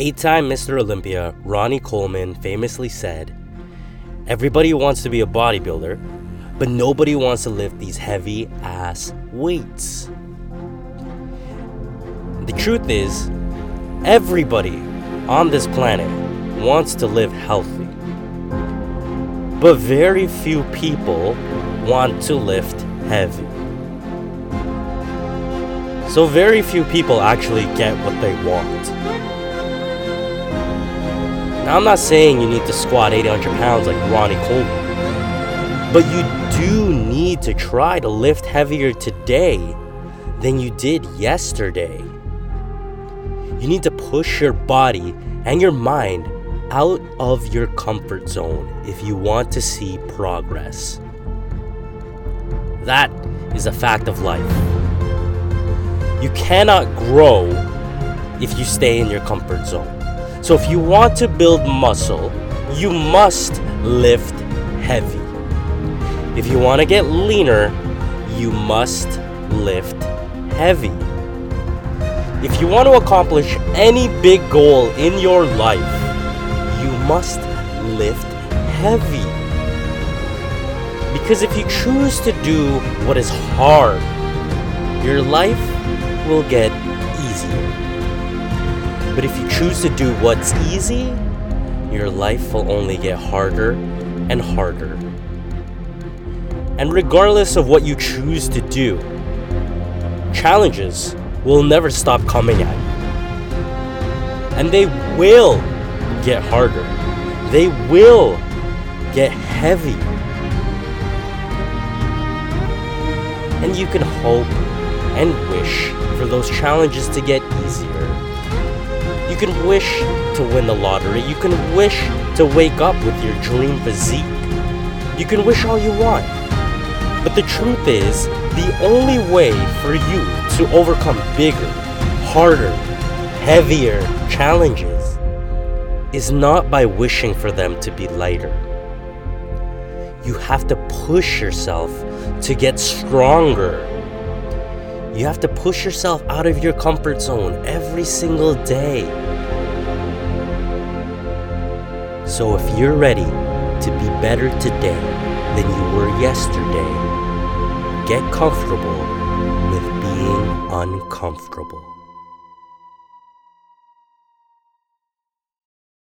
Eight time Mr. Olympia Ronnie Coleman famously said, Everybody wants to be a bodybuilder, but nobody wants to lift these heavy ass weights. The truth is, everybody on this planet wants to live healthy. But very few people want to lift heavy. So, very few people actually get what they want. Now, I'm not saying you need to squat 800 pounds like Ronnie Coleman, but you do need to try to lift heavier today than you did yesterday. You need to push your body and your mind out of your comfort zone if you want to see progress. That is a fact of life. You cannot grow if you stay in your comfort zone. So, if you want to build muscle, you must lift heavy. If you want to get leaner, you must lift heavy. If you want to accomplish any big goal in your life, you must lift heavy. Because if you choose to do what is hard, your life will get easier. But if you choose to do what's easy, your life will only get harder and harder. And regardless of what you choose to do, challenges will never stop coming at you. And they will get harder. They will get heavy. And you can hope and wish for those challenges to get easier. You can wish to win the lottery. You can wish to wake up with your dream physique. You can wish all you want. But the truth is, the only way for you to overcome bigger, harder, heavier challenges is not by wishing for them to be lighter. You have to push yourself to get stronger. You have to push yourself out of your comfort zone every single day. So if you're ready to be better today than you were yesterday, get comfortable with being uncomfortable.